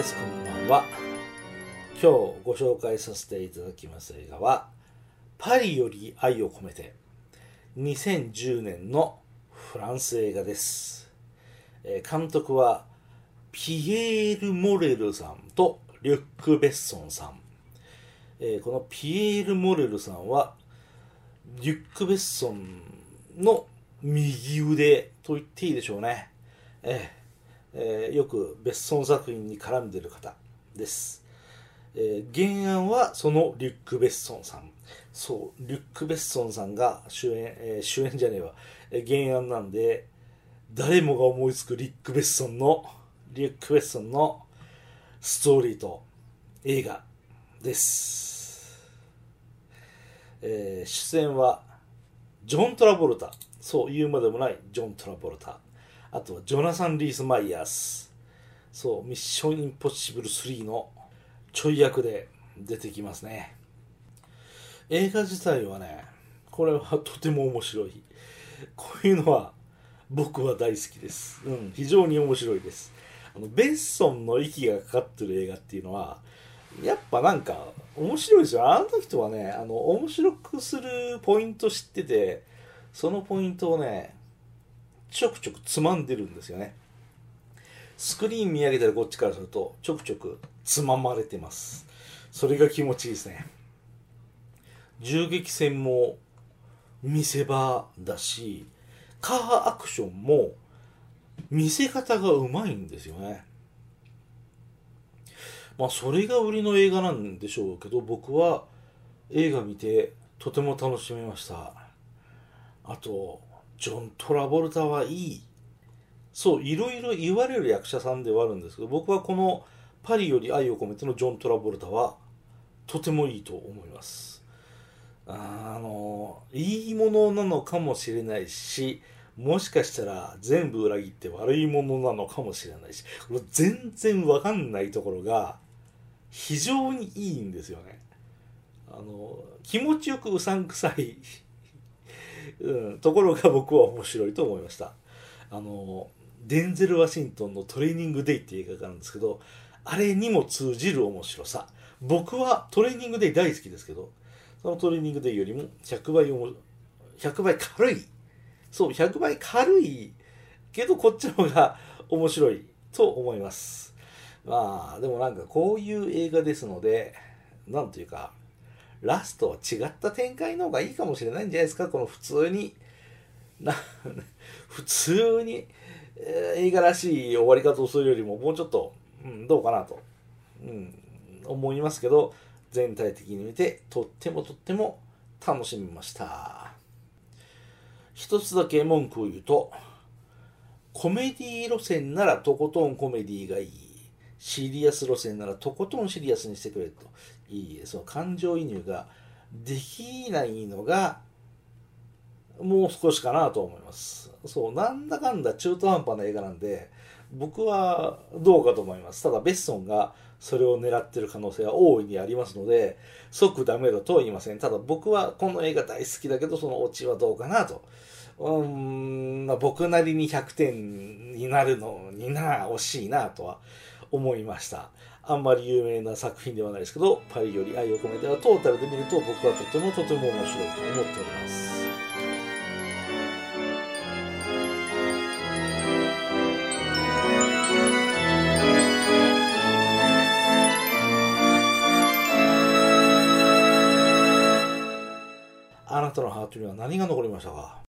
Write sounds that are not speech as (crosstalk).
です。こんばんは。今日ご紹介させていただきます映画は「パリより愛を込めて」2010年のフランス映画です。えー監督はピエール・モレルさんとリュック・ベッソンさん。えーこのピエール・モレルさんはリュック・ベッソンの右腕と言っていいでしょうね。えーえーよくベッソン作品に絡んでる方です。えー原案はそのリュック・ベッソンさん。そう、リュック・ベッソンさんが主演、えー主演じゃねえわ、えー原案なんで、誰もが思いつくリュック・ベッソンの、リュック・ベッソンのストーリーと映画です。えー出演はジョン・トラボルタそう言うまでもないジョン・トラボルタあとはジョナサン・リース・マイヤース。そうミッション・インポッシブル3のちょい役で出てきますね。映画自体はねこれはとても面白い。こういうのは僕は大好きです、うん、非常に面白いです。あのベッソンの息がかかってる映画っていうのはやっぱなんか面白いですよ。あの人はねあの面白くするポイント知っててそのポイントをねちょくちょくつまんでるんですよね。スクリーン見上げたらこっちからするとちょくちょくつままれてます。それが気持ちいいですね。銃撃戦も見せ場だしカーアクションも見せ方がうまいんですよね。まあそれが売りの映画なんでしょうけど僕は映画見てとても楽しめました。あとジョン・トラボルタはいい。そういろいろ言われる役者さんではあるんですけど僕はこの「パリより愛を込めて」のジョン・トラボルタはとてもいいと思います。あのいいものなのかもしれないしもしかしたら全部裏切って悪いものなのかもしれないしこれ全然わかんないところが非常にいいんですよね。あの気持ちよくうさんくさい、うん、ところが僕は面白いと思いました。あのデンゼル・ワシントンの「トレーニング・デイ」っていう映画があるんですけどあれにも通じる面白さ。僕はトレーニング・デイ大好きですけどそのトレーニング・デイよりも100倍おも100倍軽い。そう100倍軽いけどこっちの方が面白いと思います。まあでもなんかこういう映画ですのでなんというかラストは違った展開の方がいいかもしれないんじゃないですか？この普通にな (laughs) 普通に、えー映画らしい終わり方をするよりももうちょっと、うん、どうかなと、うん、思いますけど全体的に見てとってもとっても楽しみました。一つだけ文句を言うとコメディ路線ならとことんコメディがいい。シリアス路線ならとことんシリアスにしてくれと。いいその感情移入ができないのがもう少しかなと思います。そうなんだかんだ中途半端な映画なんで僕はどうかと思います。ただベッソンがそれを狙ってる可能性は大いにありますので即ダメだとは言いません。ただ僕はこの映画大好きだけどそのオチはどうかなと。うーんまあ僕なりに100点になるのにな惜しいなとは思いました。あんまり有名な作品ではないですけどパリより愛を込めてはトータルで見ると僕はとてもとても面白いと思っております。あなたのハートには何が残りましたか？